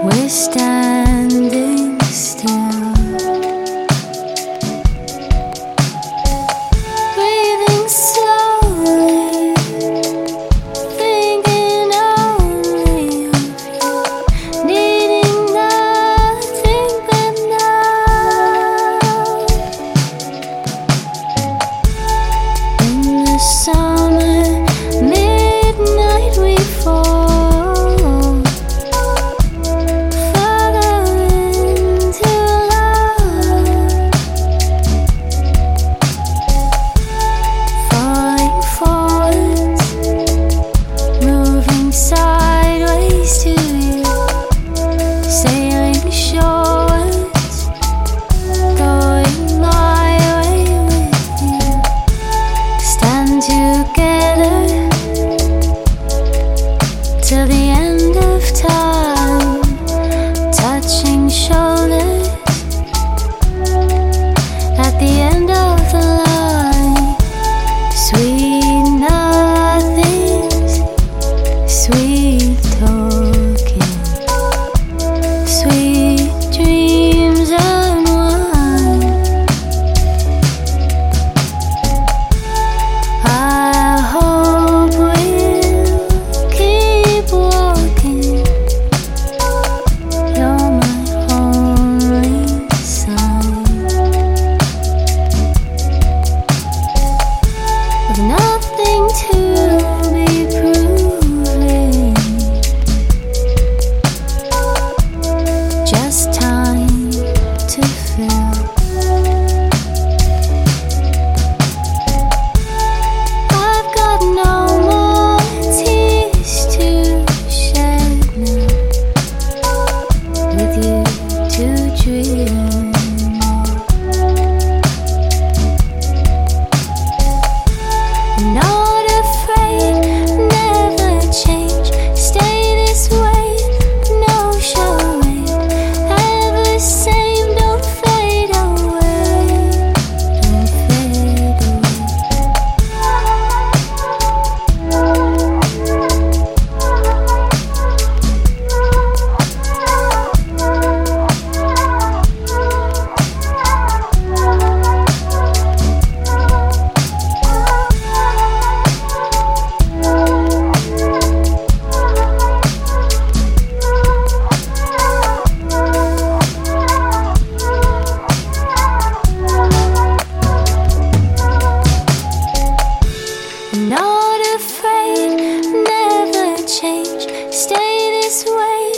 We're standing. 微笑。change, stay this way.